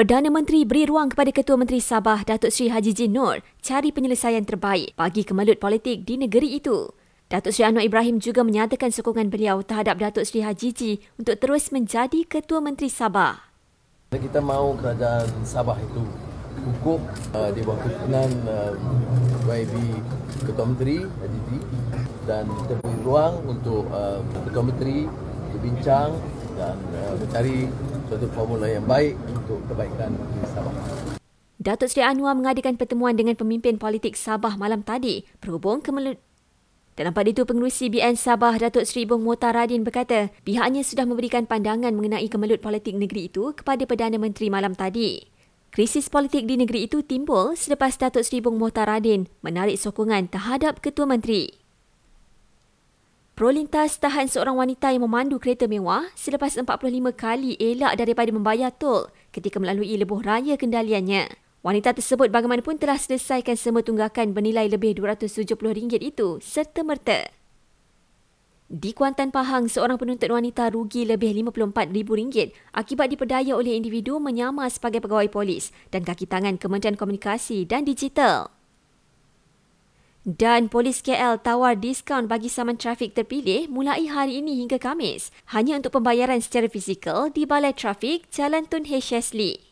Perdana Menteri beri ruang kepada Ketua Menteri Sabah Datuk Seri Haji Jin Nur cari penyelesaian terbaik bagi kemelut politik di negeri itu. Datuk Seri Anwar Ibrahim juga menyatakan sokongan beliau terhadap Datuk Seri Haji Ji untuk terus menjadi Ketua Menteri Sabah. Kita mahu kerajaan Sabah itu hukum uh, di bawah kepimpinan uh, YB Ketua Menteri Haji Ji dan kita beri ruang untuk uh, Ketua Menteri berbincang dan mencari suatu formula yang baik untuk kebaikan di Sabah. Datuk Seri Anwar mengadakan pertemuan dengan pemimpin politik Sabah malam tadi berhubung kemelut dalam pada itu, pengerusi BN Sabah Datuk Seri Bung Motaradin berkata pihaknya sudah memberikan pandangan mengenai kemelut politik negeri itu kepada Perdana Menteri malam tadi. Krisis politik di negeri itu timbul selepas Datuk Seri Bung Motaradin menarik sokongan terhadap Ketua Menteri. Prolintas tahan seorang wanita yang memandu kereta mewah selepas 45 kali elak daripada membayar tol ketika melalui lebuh raya kendaliannya. Wanita tersebut bagaimanapun telah selesaikan semua tunggakan bernilai lebih RM270 itu serta merta. Di Kuantan Pahang, seorang penuntut wanita rugi lebih RM54,000 akibat diperdaya oleh individu menyamar sebagai pegawai polis dan kaki tangan Kementerian Komunikasi dan Digital. Dan polis KL tawar diskaun bagi saman trafik terpilih mulai hari ini hingga Kamis hanya untuk pembayaran secara fizikal di Balai Trafik Jalan Tun H. Shesley.